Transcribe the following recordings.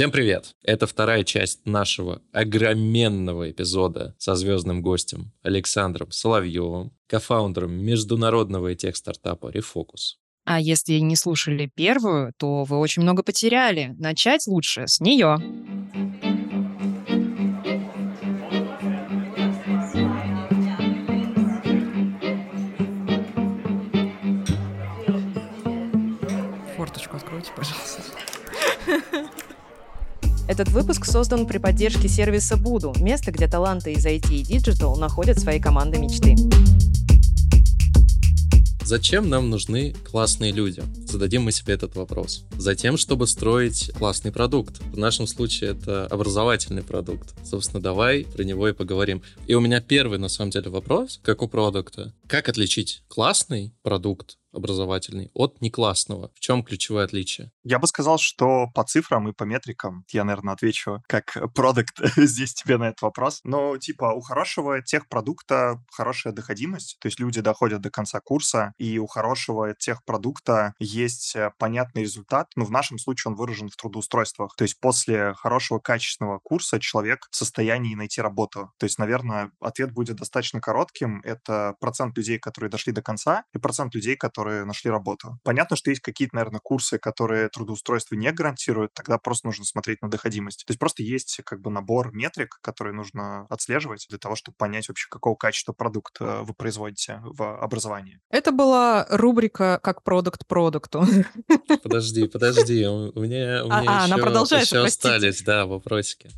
Всем привет! Это вторая часть нашего огроменного эпизода со звездным гостем Александром Соловьевым, кофаундером международного тех-стартапа Refocus. А если не слушали первую, то вы очень много потеряли. Начать лучше с нее. Форточку откройте, пожалуйста. Этот выпуск создан при поддержке сервиса Буду, место, где таланты из IT и Digital находят свои команды мечты. Зачем нам нужны классные люди? Зададим мы себе этот вопрос. Затем, чтобы строить классный продукт. В нашем случае это образовательный продукт. Собственно, давай про него и поговорим. И у меня первый, на самом деле, вопрос, как у продукта. Как отличить классный продукт образовательный от неклассного? В чем ключевое отличие? Я бы сказал, что по цифрам и по метрикам, я, наверное, отвечу как продукт здесь тебе на этот вопрос, но типа у хорошего техпродукта хорошая доходимость, то есть люди доходят до конца курса, и у хорошего техпродукта есть э, понятный результат, но в нашем случае он выражен в трудоустройствах. То есть после хорошего качественного курса человек в состоянии найти работу. То есть, наверное, ответ будет достаточно коротким. Это процент людей, которые дошли до конца, и процент людей, которые нашли работу. Понятно, что есть какие-то, наверное, курсы, которые трудоустройство не гарантируют, тогда просто нужно смотреть на доходимость. То есть просто есть как бы набор метрик, которые нужно отслеживать для того, чтобы понять вообще, какого качества продукт э, вы производите в образовании. Это была рубрика «Как продукт продукту». Подожди, подожди, у меня, у меня а, еще, она продолжается, еще остались, да, вопросики.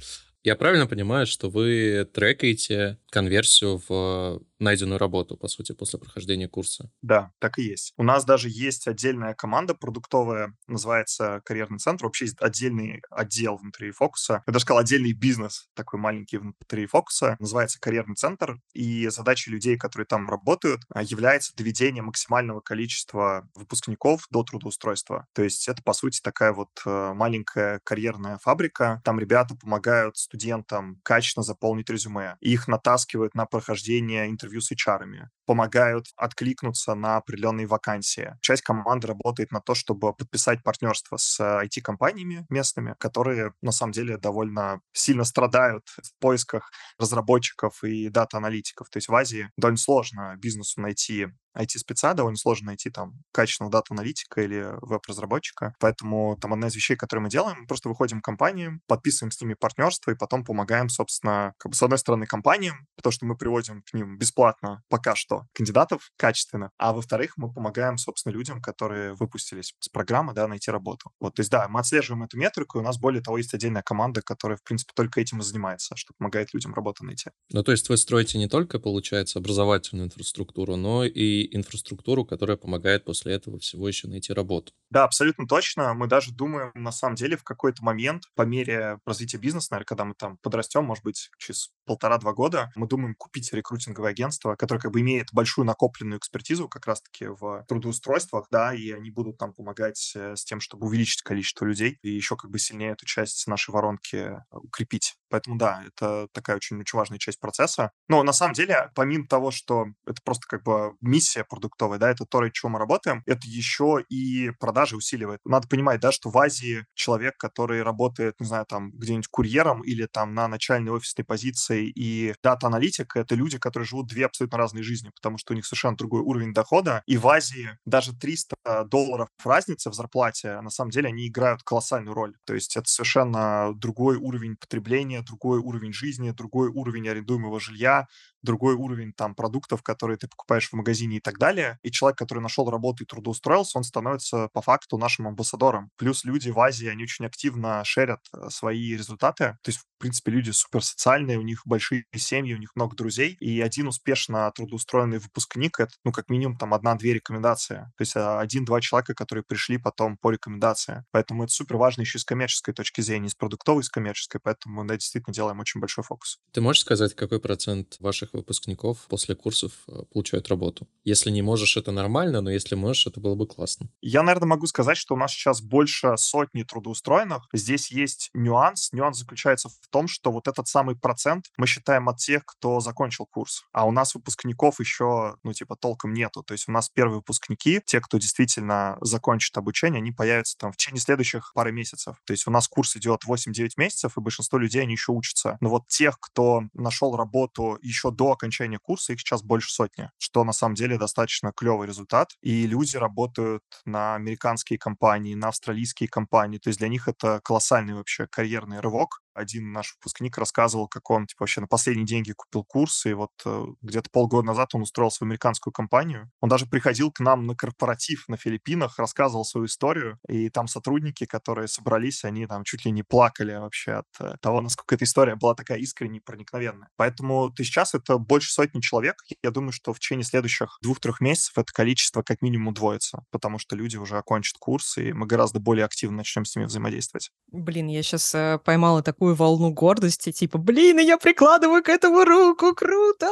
Я правильно понимаю, что вы трекаете конверсию в найденную работу, по сути, после прохождения курса. Да, так и есть. У нас даже есть отдельная команда продуктовая, называется карьерный центр. Вообще есть отдельный отдел внутри фокуса. Я даже сказал, отдельный бизнес, такой маленький внутри фокуса, называется карьерный центр. И задача людей, которые там работают, а, является доведение максимального количества выпускников до трудоустройства. То есть это, по сути, такая вот э, маленькая карьерная фабрика. Там ребята помогают студентам качественно заполнить резюме. Их натаскивают на прохождение интервью с HR, помогают откликнуться на определенные вакансии. Часть команды работает на то, чтобы подписать партнерство с IT-компаниями местными, которые на самом деле довольно сильно страдают в поисках разработчиков и дата-аналитиков. То есть в Азии довольно сложно бизнесу найти IT-спеца довольно сложно найти там качественного дата-аналитика или веб-разработчика. Поэтому там одна из вещей, которые мы делаем, мы просто выходим к компаниям, подписываем с ними партнерство и потом помогаем, собственно, как бы с одной стороны компаниям, потому что мы приводим к ним бесплатно пока что кандидатов качественно, а во-вторых, мы помогаем, собственно, людям, которые выпустились с программы, да, найти работу. Вот, то есть, да, мы отслеживаем эту метрику, и у нас, более того, есть отдельная команда, которая, в принципе, только этим и занимается, что помогает людям работу найти. Ну, то есть вы строите не только, получается, образовательную инфраструктуру, но и инфраструктуру, которая помогает после этого всего еще найти работу. Да, абсолютно точно. Мы даже думаем, на самом деле, в какой-то момент, по мере развития бизнеса, наверное, когда мы там подрастем, может быть, через полтора-два года, мы думаем купить рекрутинговое агентство, которое как бы имеет большую накопленную экспертизу как раз-таки в трудоустройствах, да, и они будут нам помогать э, с тем, чтобы увеличить количество людей и еще как бы сильнее эту часть нашей воронки э, укрепить. Поэтому да, это такая очень, очень важная часть процесса. Но на самом деле, помимо того, что это просто как бы миссия продуктовая, да, это то, ради чего мы работаем, это еще и продажи усиливает. Надо понимать, да, что в Азии человек, который работает, не знаю, там где-нибудь курьером или там на начальной офисной позиции и дата-аналитик, это люди, которые живут две абсолютно разные жизни, потому что у них совершенно другой уровень дохода. И в Азии даже 300 долларов разницы в зарплате, на самом деле, они играют колоссальную роль. То есть это совершенно другой уровень потребления, другой уровень жизни, другой уровень арендуемого жилья, другой уровень там продуктов, которые ты покупаешь в магазине и так далее. И человек, который нашел работу и трудоустроился, он становится по факту нашим амбассадором. Плюс люди в Азии, они очень активно шерят э, свои результаты. То есть, в принципе, люди супер социальные, у них большие семьи, у них много друзей. И один успешно трудоустроенный выпускник — это, ну, как минимум, там, одна-две рекомендации. То есть а, один-два человека, которые пришли потом по рекомендации. Поэтому это супер важно еще и с коммерческой точки зрения, с продуктовой, с коммерческой. Поэтому, да, действительно делаем очень большой фокус. Ты можешь сказать, какой процент ваших выпускников после курсов э, получают работу? Если не можешь, это нормально, но если можешь, это было бы классно. Я, наверное, могу сказать, что у нас сейчас больше сотни трудоустроенных. Здесь есть нюанс. Нюанс заключается в том, что вот этот самый процент мы считаем от тех, кто закончил курс. А у нас выпускников еще, ну, типа, толком нету. То есть у нас первые выпускники, те, кто действительно закончит обучение, они появятся там в течение следующих пары месяцев. То есть у нас курс идет 8-9 месяцев, и большинство людей, они еще учатся. Но вот тех, кто нашел работу еще до окончания курса, их сейчас больше сотни, что на самом деле достаточно клевый результат. И люди работают на американские компании, на австралийские компании. То есть для них это колоссальный вообще карьерный рывок один наш выпускник рассказывал, как он типа, вообще на последние деньги купил курс, и вот э, где-то полгода назад он устроился в американскую компанию. Он даже приходил к нам на корпоратив на Филиппинах, рассказывал свою историю, и там сотрудники, которые собрались, они там чуть ли не плакали вообще от э, того, насколько эта история была такая искренне проникновенная. Поэтому ты сейчас это больше сотни человек. Я думаю, что в течение следующих двух-трех месяцев это количество как минимум удвоится, потому что люди уже окончат курс, и мы гораздо более активно начнем с ними взаимодействовать. Блин, я сейчас э, поймала такую такую волну гордости, типа, блин, я прикладываю к этому руку, круто!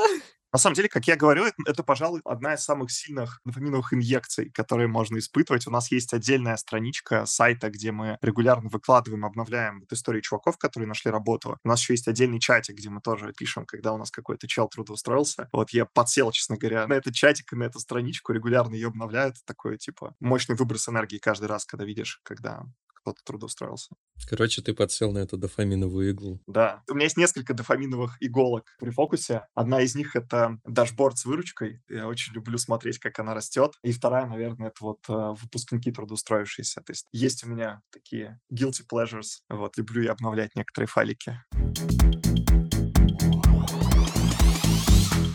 На самом деле, как я говорю, это, это, пожалуй, одна из самых сильных дофаминовых инъекций, которые можно испытывать. У нас есть отдельная страничка сайта, где мы регулярно выкладываем, обновляем вот истории чуваков, которые нашли работу. У нас еще есть отдельный чатик, где мы тоже пишем, когда у нас какой-то чел трудоустроился. Вот я подсел, честно говоря, на этот чатик и на эту страничку, регулярно ее обновляют. Такой, типа, мощный выброс энергии каждый раз, когда видишь, когда кто-то трудоустроился. Короче, ты подсел на эту дофаминовую иглу. Да. У меня есть несколько дофаминовых иголок при фокусе. Одна из них — это дашборд с выручкой. Я очень люблю смотреть, как она растет. И вторая, наверное, это вот э, выпускники трудоустроившиеся. То есть есть у меня такие guilty pleasures. Вот, люблю я обновлять некоторые файлики.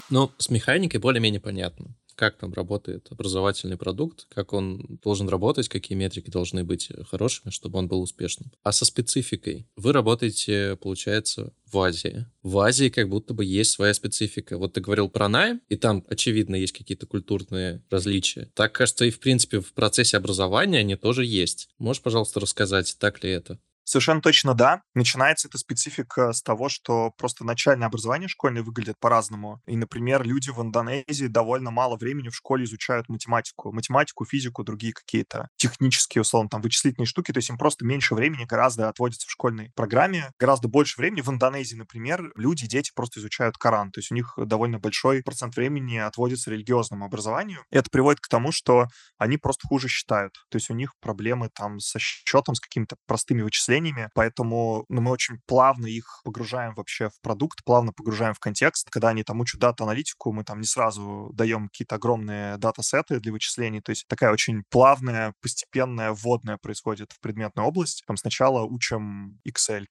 Ну, с механикой более-менее понятно как там работает образовательный продукт, как он должен работать, какие метрики должны быть хорошими, чтобы он был успешным. А со спецификой. Вы работаете, получается, в Азии. В Азии как будто бы есть своя специфика. Вот ты говорил про найм, и там, очевидно, есть какие-то культурные различия. Так, кажется, и, в принципе, в процессе образования они тоже есть. Можешь, пожалуйста, рассказать, так ли это? Совершенно точно да. Начинается эта специфика с того, что просто начальное образование школьное выглядит по-разному. И, например, люди в Индонезии довольно мало времени в школе изучают математику. Математику, физику, другие какие-то технические, условно, там, вычислительные штуки. То есть им просто меньше времени гораздо отводится в школьной программе. Гораздо больше времени в Индонезии, например, люди, дети просто изучают Коран. То есть у них довольно большой процент времени отводится религиозному образованию. И это приводит к тому, что они просто хуже считают. То есть у них проблемы там со счетом, с какими-то простыми вычислениями вычислениями, поэтому ну, мы очень плавно их погружаем вообще в продукт, плавно погружаем в контекст. Когда они там учат дата-аналитику, мы там не сразу даем какие-то огромные дата-сеты для вычислений, то есть такая очень плавная, постепенная вводная происходит в предметную область. Там сначала учим Excel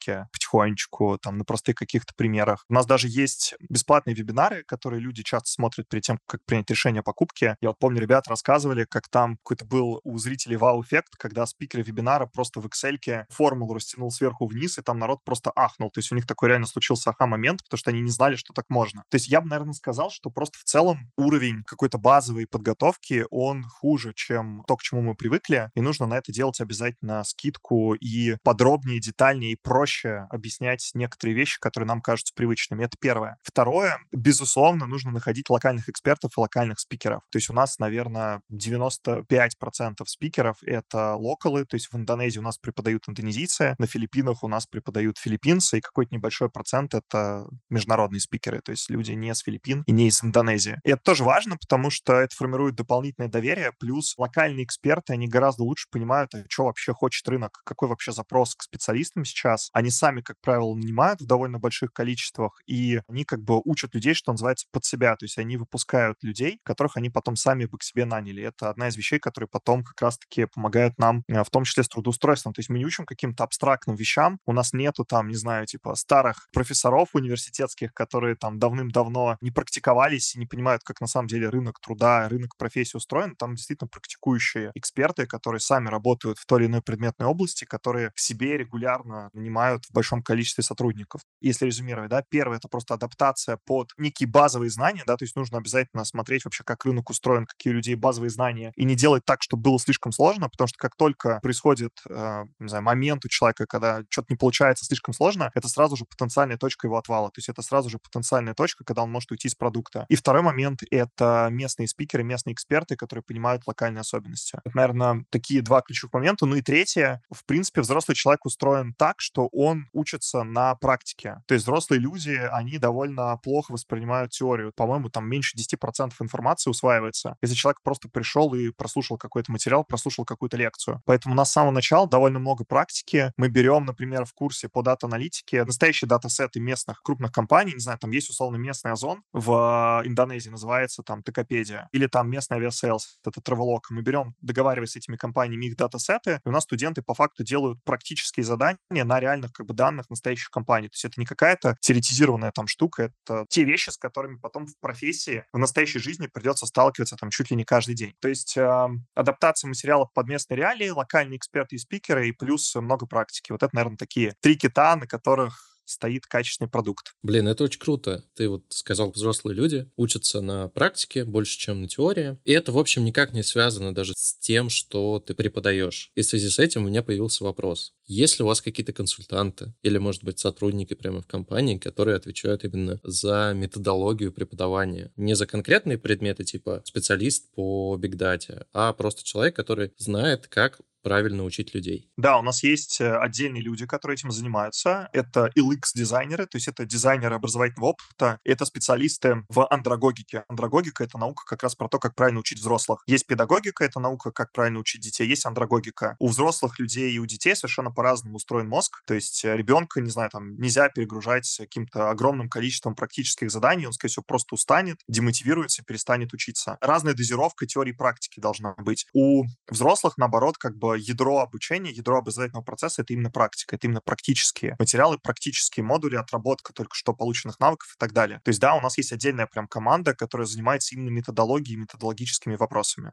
потихонечку, там на простых каких-то примерах. У нас даже есть бесплатные вебинары, которые люди часто смотрят перед тем, как принять решение о покупке. Я вот помню, ребята рассказывали, как там какой-то был у зрителей вау-эффект, когда спикеры вебинара просто в Excel формулу растянул сверху вниз, и там народ просто ахнул. То есть у них такой реально случился аха-момент, потому что они не знали, что так можно. То есть я бы, наверное, сказал, что просто в целом уровень какой-то базовой подготовки, он хуже, чем то, к чему мы привыкли, и нужно на это делать обязательно скидку и подробнее, детальнее и проще объяснять некоторые вещи, которые нам кажутся привычными. Это первое. Второе, безусловно, нужно находить локальных экспертов и локальных спикеров. То есть у нас, наверное, 95% спикеров — это локалы, то есть в Индонезии у нас преподают индонезийцы, на Филиппинах у нас преподают филиппинцы, и какой-то небольшой процент — это международные спикеры, то есть люди не с Филиппин и не из Индонезии. И это тоже важно, потому что это формирует дополнительное доверие, плюс локальные эксперты, они гораздо лучше понимают, а что вообще хочет рынок, какой вообще запрос к специалистам сейчас. Они сами, как правило, нанимают в довольно больших количествах, и они как бы учат людей, что называется, под себя, то есть они выпускают людей, которых они потом сами бы к себе наняли. Это одна из вещей, которые потом как раз-таки помогают нам, э, в том числе с трудоустройством. То есть мы не учим каким-то абстрактным вещам. У нас нету там, не знаю, типа старых профессоров университетских, которые там давным-давно не практиковались и не понимают, как на самом деле рынок труда, рынок профессии устроен. Там действительно практикующие эксперты, которые сами работают в той или иной предметной области, которые к себе регулярно нанимают в большом количестве сотрудников. Если резюмировать, да, первое — это просто адаптация под некие базовые знания, да, то есть нужно обязательно смотреть вообще, как рынок устроен, какие у людей базовые знания, и не делать так, чтобы было слишком сложно, потому что как только происходит, э, не знаю, момент у человека, когда что-то не получается слишком сложно, это сразу же потенциальная точка его отвала. То есть это сразу же потенциальная точка, когда он может уйти из продукта. И второй момент — это местные спикеры, местные эксперты, которые понимают локальные особенности. Это, наверное, такие два ключевых момента. Ну и третье, в принципе, взрослый человек устроен так, что он учатся на практике. То есть взрослые люди, они довольно плохо воспринимают теорию. По-моему, там меньше 10% информации усваивается, если человек просто пришел и прослушал какой-то материал, прослушал какую-то лекцию. Поэтому с самого начала довольно много практики. Мы берем, например, в курсе по дата-аналитике настоящие датасеты местных крупных компаний, не знаю, там есть условно местный Озон в Индонезии, называется там Tokopedia, или там местный Aviasales, это Traveloka. Мы берем, договариваясь с этими компаниями их датасеты, и у нас студенты по факту делают практические задания на реальных как бы данных настоящих компаний. То есть это не какая-то теоретизированная там штука, это те вещи, с которыми потом в профессии, в настоящей жизни придется сталкиваться там чуть ли не каждый день. То есть э, адаптация материалов под местные реалии, локальные эксперты и спикеры, и плюс много практики. Вот это, наверное, такие три кита, на которых стоит качественный продукт. Блин, это очень круто. Ты вот сказал, взрослые люди учатся на практике больше, чем на теории. И это, в общем, никак не связано даже с тем, что ты преподаешь. И в связи с этим у меня появился вопрос. Есть ли у вас какие-то консультанты или, может быть, сотрудники прямо в компании, которые отвечают именно за методологию преподавания? Не за конкретные предметы типа специалист по бигдате, а просто человек, который знает, как правильно учить людей. Да, у нас есть э, отдельные люди, которые этим занимаются. Это LX-дизайнеры, то есть это дизайнеры образовательного опыта, это специалисты в андрогогике. Андрогогика — это наука как раз про то, как правильно учить взрослых. Есть педагогика — это наука, как правильно учить детей. Есть андрогогика. У взрослых людей и у детей совершенно по-разному устроен мозг. То есть э, ребенка, не знаю, там нельзя перегружать каким-то огромным количеством практических заданий, он, скорее всего, просто устанет, демотивируется перестанет учиться. Разная дозировка теории и практики должна быть. У взрослых, наоборот, как бы ядро обучения, ядро образовательного процесса — это именно практика, это именно практические материалы, практические модули, отработка только что полученных навыков и так далее. То есть, да, у нас есть отдельная прям команда, которая занимается именно методологией, методологическими вопросами.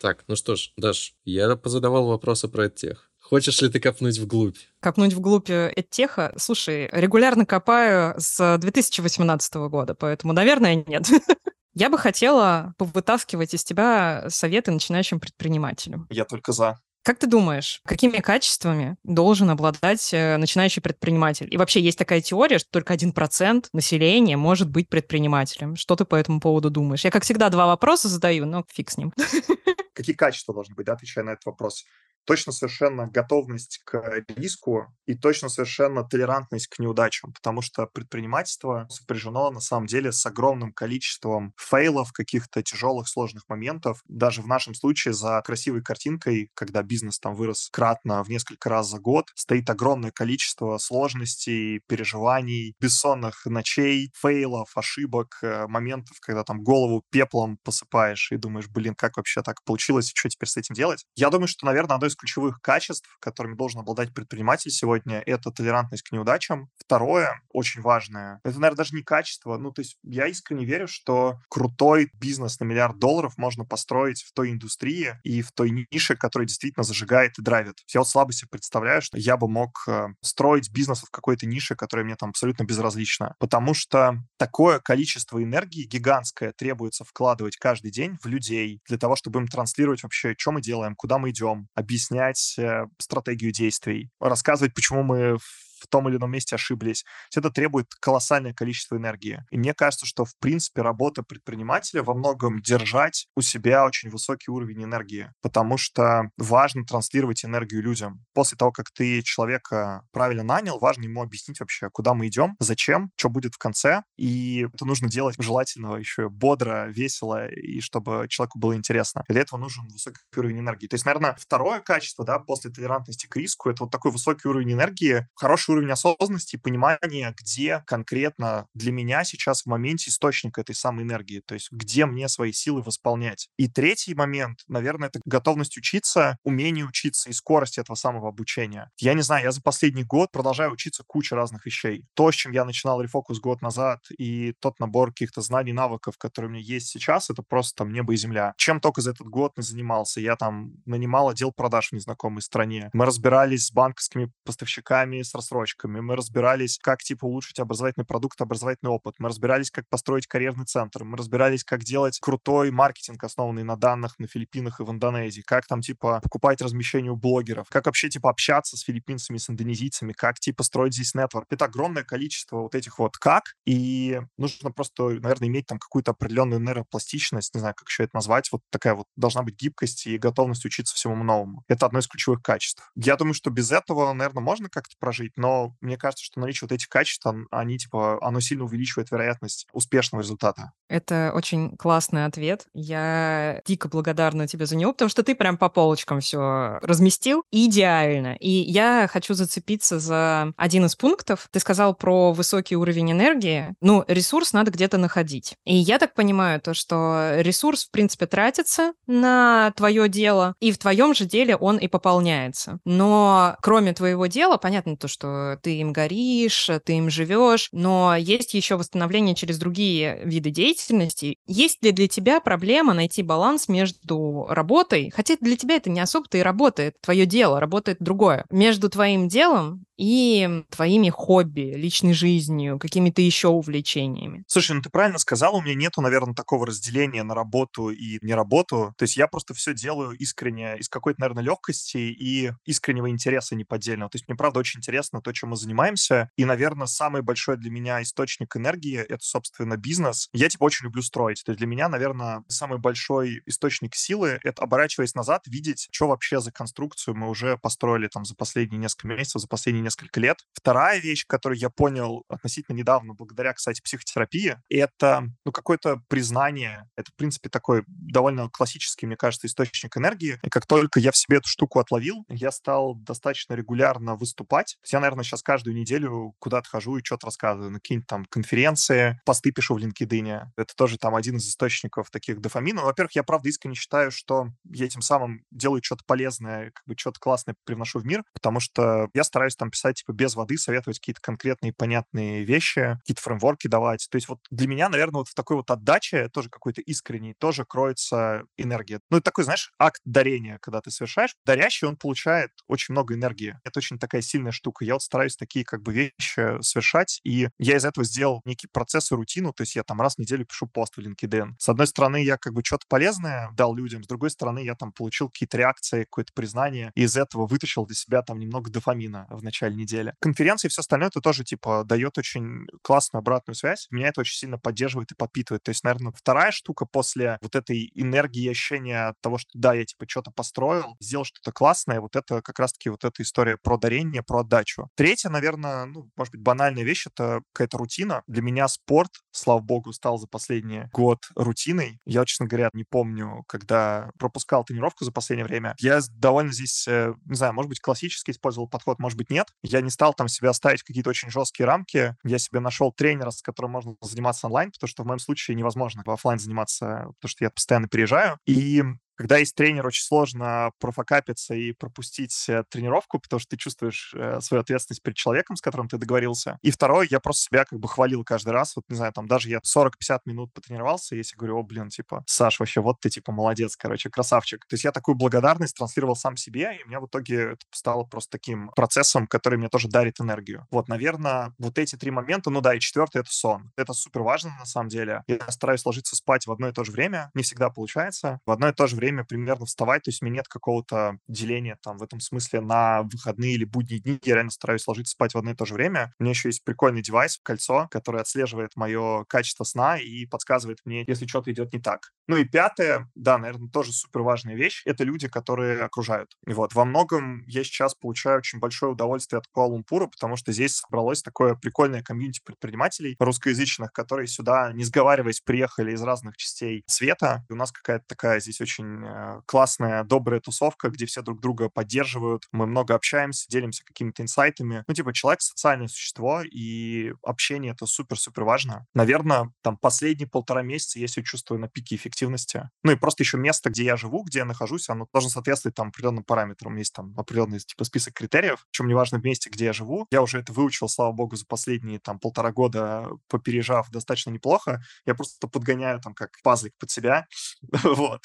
Так, ну что ж, Даш, я позадавал вопросы про тех. Хочешь ли ты копнуть вглубь? Копнуть вглубь Эдтеха? Слушай, регулярно копаю с 2018 года, поэтому, наверное, нет. Я бы хотела повытаскивать из тебя советы начинающим предпринимателям. Я только за. Как ты думаешь, какими качествами должен обладать э, начинающий предприниматель? И вообще есть такая теория, что только один процент населения может быть предпринимателем. Что ты по этому поводу думаешь? Я, как всегда, два вопроса задаю, но фиг с ним. Какие качества должны быть, да, отвечая на этот вопрос? Точно совершенно готовность к риску и точно совершенно толерантность к неудачам, потому что предпринимательство сопряжено на самом деле с огромным количеством фейлов, каких-то тяжелых, сложных моментов. Даже в нашем случае за красивой картинкой, когда бизнес там вырос кратно в несколько раз за год, стоит огромное количество сложностей, переживаний, бессонных ночей, фейлов, ошибок, э, моментов, когда там голову пеплом посыпаешь и думаешь, блин, как вообще так получилось, и что теперь с этим делать? Я думаю, что, наверное, одно из ключевых качеств, которыми должен обладать предприниматель сегодня, это толерантность к неудачам. Второе, очень важное, это, наверное, даже не качество. Ну, то есть я искренне верю, что крутой бизнес на миллиард долларов можно построить в той индустрии и в той нише, которая действительно зажигает и драйвит. Я вот слабо себе представляю, что я бы мог э, строить бизнес в какой-то нише, которая мне там абсолютно безразлична. Потому что такое количество энергии гигантское требуется вкладывать каждый день в людей для того, чтобы им транслировать вообще, что мы делаем, куда мы идем, объяснить объяснять э, стратегию действий, рассказывать, почему мы в том или ином месте ошиблись. Это требует колоссальное количество энергии. И мне кажется, что, в принципе, работа предпринимателя во многом держать у себя очень высокий уровень энергии, потому что важно транслировать энергию людям. После того, как ты человека правильно нанял, важно ему объяснить вообще, куда мы идем, зачем, что будет в конце. И это нужно делать желательно еще бодро, весело, и чтобы человеку было интересно. Для этого нужен высокий уровень энергии. То есть, наверное, второе качество, да, после толерантности к риску, это вот такой высокий уровень энергии, хороший уровень осознанности и понимания, где конкретно для меня сейчас в моменте источник этой самой энергии, то есть где мне свои силы восполнять. И третий момент, наверное, это готовность учиться, умение учиться и скорость этого самого обучения. Я не знаю, я за последний год продолжаю учиться куча разных вещей. То, с чем я начинал рефокус год назад, и тот набор каких-то знаний, навыков, которые у меня есть сейчас, это просто там небо и земля. Чем только за этот год не занимался. Я там нанимал отдел продаж в незнакомой стране. Мы разбирались с банковскими поставщиками, с рассрочкой рассрочками, мы разбирались, как, типа, улучшить образовательный продукт, образовательный опыт, мы разбирались, как построить карьерный центр, мы разбирались, как делать крутой маркетинг, основанный на данных на Филиппинах и в Индонезии, как там, типа, покупать размещение у блогеров, как вообще, типа, общаться с филиппинцами, с индонезийцами, как, типа, строить здесь нетворк. Это огромное количество вот этих вот как, и нужно просто, наверное, иметь там какую-то определенную нейропластичность, не знаю, как еще это назвать, вот такая вот должна быть гибкость и готовность учиться всему новому. Это одно из ключевых качеств. Я думаю, что без этого, наверное, можно как-то прожить, но мне кажется, что наличие вот этих качеств, они, типа, оно сильно увеличивает вероятность успешного результата. Это очень классный ответ. Я дико благодарна тебе за него, потому что ты прям по полочкам все разместил идеально. И я хочу зацепиться за один из пунктов. Ты сказал про высокий уровень энергии. Ну, ресурс надо где-то находить. И я так понимаю то, что ресурс, в принципе, тратится на твое дело, и в твоем же деле он и пополняется. Но кроме твоего дела, понятно то, что ты им горишь, ты им живешь, но есть еще восстановление через другие виды деятельности. Есть ли для тебя проблема найти баланс между работой, хотя для тебя это не особо-то и работает, твое дело, работает другое, между твоим делом и твоими хобби, личной жизнью, какими-то еще увлечениями. Слушай, ну ты правильно сказал, у меня нету, наверное, такого разделения на работу и не работу. То есть я просто все делаю искренне, из какой-то, наверное, легкости и искреннего интереса неподдельного. То есть мне, правда, очень интересно то, чем мы занимаемся. И, наверное, самый большой для меня источник энергии — это, собственно, бизнес. Я, типа, очень люблю строить. То есть для меня, наверное, самый большой источник силы — это, оборачиваясь назад, видеть, что вообще за конструкцию мы уже построили там за последние несколько месяцев, за последние несколько лет. Вторая вещь, которую я понял относительно недавно, благодаря, кстати, психотерапии, это ну, какое-то признание. Это, в принципе, такой довольно классический, мне кажется, источник энергии. И как только я в себе эту штуку отловил, я стал достаточно регулярно выступать. Я, наверное, сейчас каждую неделю куда-то хожу и что-то рассказываю на какие-нибудь там конференции, посты пишу в LinkedIn. Это тоже там один из источников таких дофамина. Во-первых, я правда искренне считаю, что я этим самым делаю что-то полезное, как бы что-то классное привношу в мир, потому что я стараюсь там писать типа без воды, советовать какие-то конкретные понятные вещи, какие-то фреймворки давать. То есть вот для меня, наверное, вот в такой вот отдаче, тоже какой-то искренней, тоже кроется энергия. Ну, это такой, знаешь, акт дарения, когда ты совершаешь. Дарящий, он получает очень много энергии. Это очень такая сильная штука. Я стараюсь такие как бы вещи совершать, и я из этого сделал некий процесс и рутину, то есть я там раз в неделю пишу пост в LinkedIn. С одной стороны, я как бы что-то полезное дал людям, с другой стороны, я там получил какие-то реакции, какое-то признание, и из этого вытащил для себя там немного дофамина в начале недели. Конференции и все остальное, это тоже, типа, дает очень классную обратную связь. Меня это очень сильно поддерживает и подпитывает. То есть, наверное, вторая штука после вот этой энергии ощущения того, что да, я, типа, что-то построил, сделал что-то классное, вот это как раз-таки вот эта история про дарение, про отдачу. Третья, наверное, ну, может быть, банальная вещь, это какая-то рутина. Для меня спорт, слава богу, стал за последний год рутиной. Я, честно говоря, не помню, когда пропускал тренировку за последнее время. Я довольно здесь, э, не знаю, может быть, классически использовал подход, может быть, нет. Я не стал там себе ставить какие-то очень жесткие рамки. Я себе нашел тренера, с которым можно заниматься онлайн, потому что в моем случае невозможно в офлайн заниматься, потому что я постоянно переезжаю. И когда есть тренер, очень сложно профокапиться и пропустить э, тренировку, потому что ты чувствуешь э, свою ответственность перед человеком, с которым ты договорился. И второе, я просто себя как бы хвалил каждый раз. Вот, не знаю, там даже я 40-50 минут потренировался, если говорю, о, блин, типа, Саш, вообще, вот ты, типа, молодец, короче, красавчик. То есть я такую благодарность транслировал сам себе, и у меня в итоге это стало просто таким процессом, который мне тоже дарит энергию. Вот, наверное, вот эти три момента, ну да, и четвертый — это сон. Это супер важно, на самом деле. Я стараюсь ложиться спать в одно и то же время. Не всегда получается. В одно и то же время время примерно вставать, то есть у меня нет какого-то деления там в этом смысле на выходные или будние дни. Я реально стараюсь ложиться спать в одно и то же время. У меня еще есть прикольный девайс, кольцо, которое отслеживает мое качество сна и подсказывает мне, если что-то идет не так. Ну и пятое, да, наверное, тоже супер важная вещь, это люди, которые окружают. И вот во многом я сейчас получаю очень большое удовольствие от Куала-Лумпура, потому что здесь собралось такое прикольное комьюнити предпринимателей русскоязычных, которые сюда, не сговариваясь, приехали из разных частей света. И у нас какая-то такая здесь очень очень э, классная, добрая тусовка, где все друг друга поддерживают, мы много общаемся, делимся какими-то инсайтами. Ну, типа, человек — социальное существо, и общение — это супер-супер важно. Наверное, там последние полтора месяца я себя чувствую на пике эффективности. Ну, и просто еще место, где я живу, где я нахожусь, оно должно соответствовать там определенным параметрам. Есть там определенный, типа, список критериев. Причем неважно в месте, где я живу. Я уже это выучил, слава богу, за последние там полтора года, попережав достаточно неплохо. Я просто подгоняю там как пазлик под себя. вот.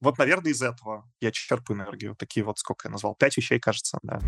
Вот, наверное, из этого я черпаю энергию. Такие вот, сколько я назвал, пять вещей, кажется, да.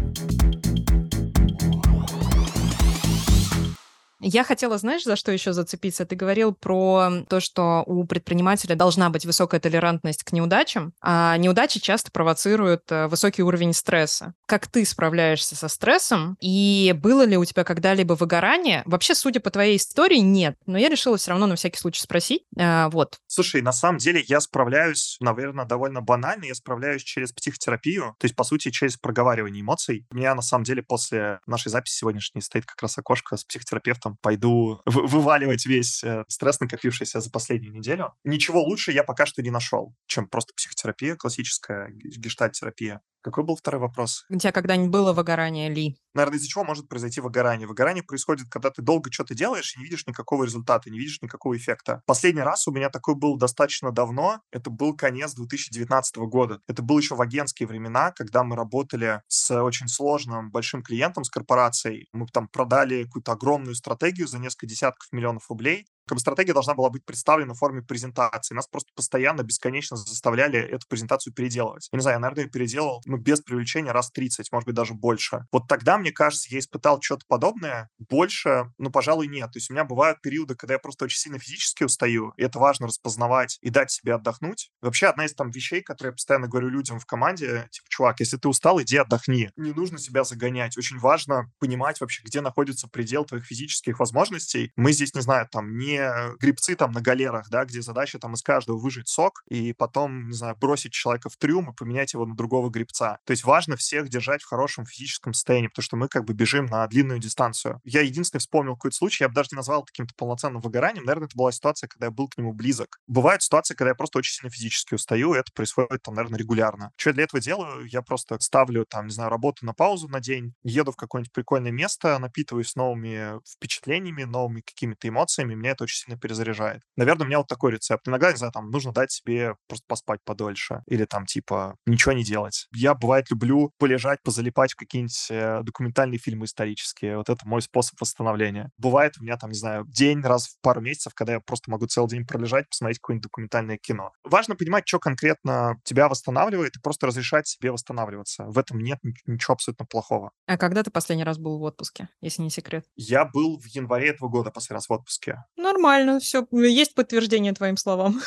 Я хотела, знаешь, за что еще зацепиться? Ты говорил про то, что у предпринимателя должна быть высокая толерантность к неудачам, а неудачи часто провоцируют э, высокий уровень стресса. Как ты справляешься со стрессом? И было ли у тебя когда-либо выгорание? Вообще, судя по твоей истории, нет. Но я решила все равно на всякий случай спросить. А, вот. Слушай, на самом деле я справляюсь, наверное, довольно банально. Я справляюсь через психотерапию, то есть, по сути, через проговаривание эмоций. У меня, на самом деле, после нашей записи сегодняшней стоит как раз окошко с психотерапевтом. Пойду вываливать весь э, стресс, накопившийся за последнюю неделю. Ничего лучше я пока что не нашел, чем просто психотерапия классическая, гештальт-терапия. Какой был второй вопрос? У тебя когда-нибудь было выгорание ли? Наверное, из-за чего может произойти выгорание? Выгорание происходит, когда ты долго что-то делаешь и не видишь никакого результата, не видишь никакого эффекта. Последний раз у меня такой был достаточно давно. Это был конец 2019 года. Это было еще в агентские времена, когда мы работали с очень сложным большим клиентом, с корпорацией. Мы там продали какую-то огромную стратегию за несколько десятков миллионов рублей как бы стратегия должна была быть представлена в форме презентации. Нас просто постоянно, бесконечно заставляли эту презентацию переделывать. Я не знаю, я, наверное, переделал, ну, без привлечения раз 30, может быть, даже больше. Вот тогда, мне кажется, я испытал что-то подобное. Больше, ну, пожалуй, нет. То есть у меня бывают периоды, когда я просто очень сильно физически устаю, и это важно распознавать и дать себе отдохнуть. вообще, одна из там вещей, которые я постоянно говорю людям в команде, типа, чувак, если ты устал, иди отдохни. Не нужно себя загонять. Очень важно понимать вообще, где находится предел твоих физических возможностей. Мы здесь, не знаю, там, не грибцы там на галерах, да, где задача там из каждого выжить сок и потом, не знаю, бросить человека в трюм и поменять его на другого грибца. То есть важно всех держать в хорошем физическом состоянии, потому что мы как бы бежим на длинную дистанцию. Я единственный вспомнил какой-то случай, я бы даже не назвал каким-то полноценным выгоранием. Наверное, это была ситуация, когда я был к нему близок. Бывают ситуации, когда я просто очень сильно физически устаю, и это происходит там, наверное, регулярно. Что я для этого делаю? Я просто ставлю там, не знаю, работу на паузу на день, еду в какое-нибудь прикольное место, напитываюсь новыми впечатлениями, новыми какими-то эмоциями, меня это очень сильно перезаряжает. Наверное, у меня вот такой рецепт. Иногда, не знаю, там, нужно дать себе просто поспать подольше. Или там, типа, ничего не делать. Я, бывает, люблю полежать, позалипать в какие-нибудь э, документальные фильмы исторические. Вот это мой способ восстановления. Бывает у меня, там, не знаю, день раз в пару месяцев, когда я просто могу целый день пролежать, посмотреть какое-нибудь документальное кино. Важно понимать, что конкретно тебя восстанавливает, и просто разрешать себе восстанавливаться. В этом нет ничего абсолютно плохого. А когда ты последний раз был в отпуске, если не секрет? Я был в январе этого года последний раз в отпуске. Нормально, все, есть подтверждение твоим словам.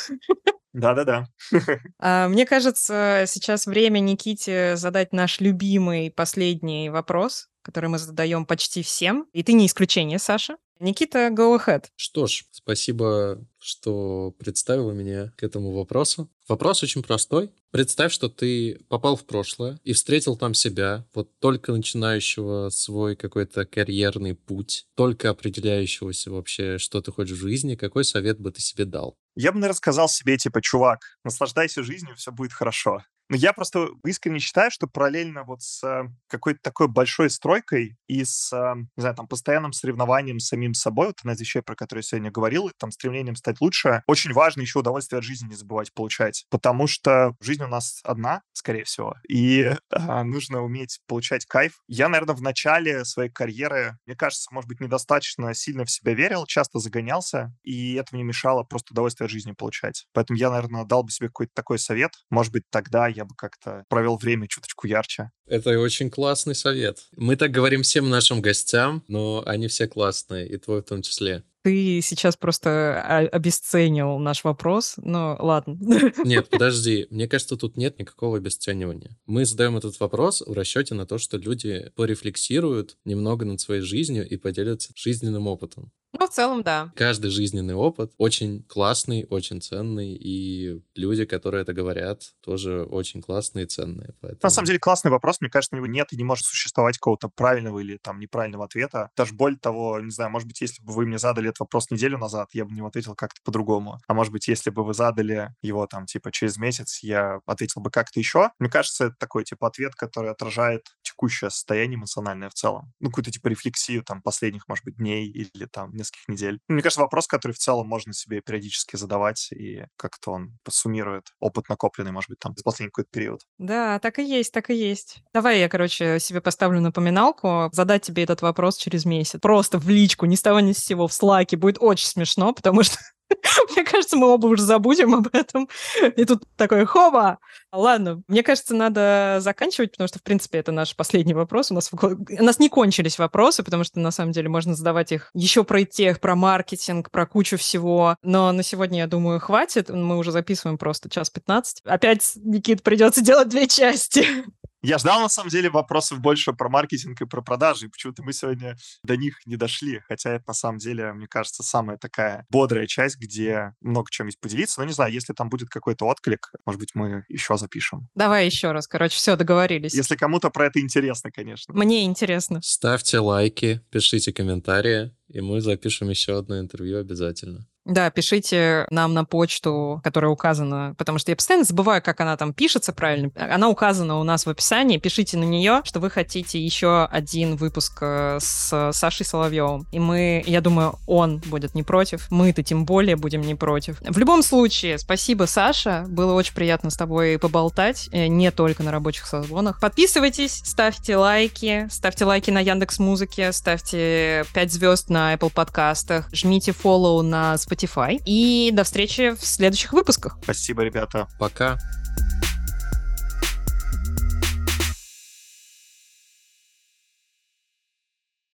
Да-да-да. А, мне кажется, сейчас время Никите задать наш любимый последний вопрос, который мы задаем почти всем. И ты не исключение, Саша. Никита, go ahead. Что ж, спасибо, что представила меня к этому вопросу. Вопрос очень простой. Представь, что ты попал в прошлое и встретил там себя, вот только начинающего свой какой-то карьерный путь, только определяющегося вообще, что ты хочешь в жизни, какой совет бы ты себе дал? Я бы, наверное, сказал себе, типа, чувак, наслаждайся жизнью, все будет хорошо. Но я просто искренне считаю, что параллельно вот с э, какой-то такой большой стройкой и с, э, не знаю, там, постоянным соревнованием с самим собой, вот одна из вещей, про которые я сегодня говорил, там стремлением стать лучше, очень важно еще удовольствие от жизни не забывать получать, потому что жизнь у нас одна, скорее всего, и а, нужно уметь получать кайф. Я, наверное, в начале своей карьеры, мне кажется, может быть, недостаточно сильно в себя верил, часто загонялся, и это мне мешало просто удовольствие от жизни получать. Поэтому я, наверное, дал бы себе какой-то такой совет. Может быть, тогда я бы как-то провел время чуточку ярче. Это очень классный совет. Мы так говорим всем нашим гостям, но они все классные, и твой в том числе. Ты сейчас просто обесценил наш вопрос, но ладно. Нет, подожди. Мне кажется, тут нет никакого обесценивания. Мы задаем этот вопрос в расчете на то, что люди порефлексируют немного над своей жизнью и поделятся жизненным опытом. Ну, в целом, да. Каждый жизненный опыт очень классный, очень ценный, и люди, которые это говорят, тоже очень классные и ценные. Поэтому... На самом деле классный вопрос, мне кажется, на него нет и не может существовать какого-то правильного или там неправильного ответа. Даже более того, не знаю, может быть, если бы вы мне задали этот вопрос неделю назад, я бы не ответил как-то по-другому. А может быть, если бы вы задали его там типа через месяц, я ответил бы как-то еще. Мне кажется, это такой типа ответ, который отражает текущее состояние эмоциональное в целом. Ну, какую-то типа рефлексию там последних, может быть, дней или там нескольких недель. Мне кажется, вопрос, который в целом можно себе периодически задавать, и как-то он посуммирует опыт накопленный, может быть, там, за последний какой-то период. Да, так и есть, так и есть. Давай я, короче, себе поставлю напоминалку, задать тебе этот вопрос через месяц. Просто в личку, ни с того ни с сего, в слайке. Будет очень смешно, потому что Мне кажется, мы оба уже забудем об этом. И тут такой хоба! Ладно, мне кажется, надо заканчивать, потому что, в принципе, это наш последний вопрос. У нас, у нас не кончились вопросы, потому что, на самом деле, можно задавать их еще про тех, про маркетинг, про кучу всего. Но на сегодня, я думаю, хватит. Мы уже записываем просто час 15. Опять, Никит, придется делать две части. Я ждал, на самом деле, вопросов больше про маркетинг и про продажи, и почему-то мы сегодня до них не дошли, хотя это, на самом деле, мне кажется, самая такая бодрая часть, где много чем есть поделиться. Но не знаю, если там будет какой-то отклик, может быть, мы еще запишем. Давай еще раз, короче, все, договорились. Если кому-то про это интересно, конечно. Мне интересно. Ставьте лайки, пишите комментарии, и мы запишем еще одно интервью обязательно. Да, пишите нам на почту, которая указана, потому что я постоянно забываю, как она там пишется правильно. Она указана у нас в описании. Пишите на нее, что вы хотите еще один выпуск э, с Сашей Соловьевым. И мы, я думаю, он будет не против. Мы-то тем более будем не против. В любом случае, спасибо, Саша. Было очень приятно с тобой поболтать, э, не только на рабочих созвонах. Подписывайтесь, ставьте лайки, ставьте лайки на Яндекс Музыке, ставьте 5 звезд на Apple подкастах, жмите follow на Spotify. И до встречи в следующих выпусках. Спасибо, ребята. Пока.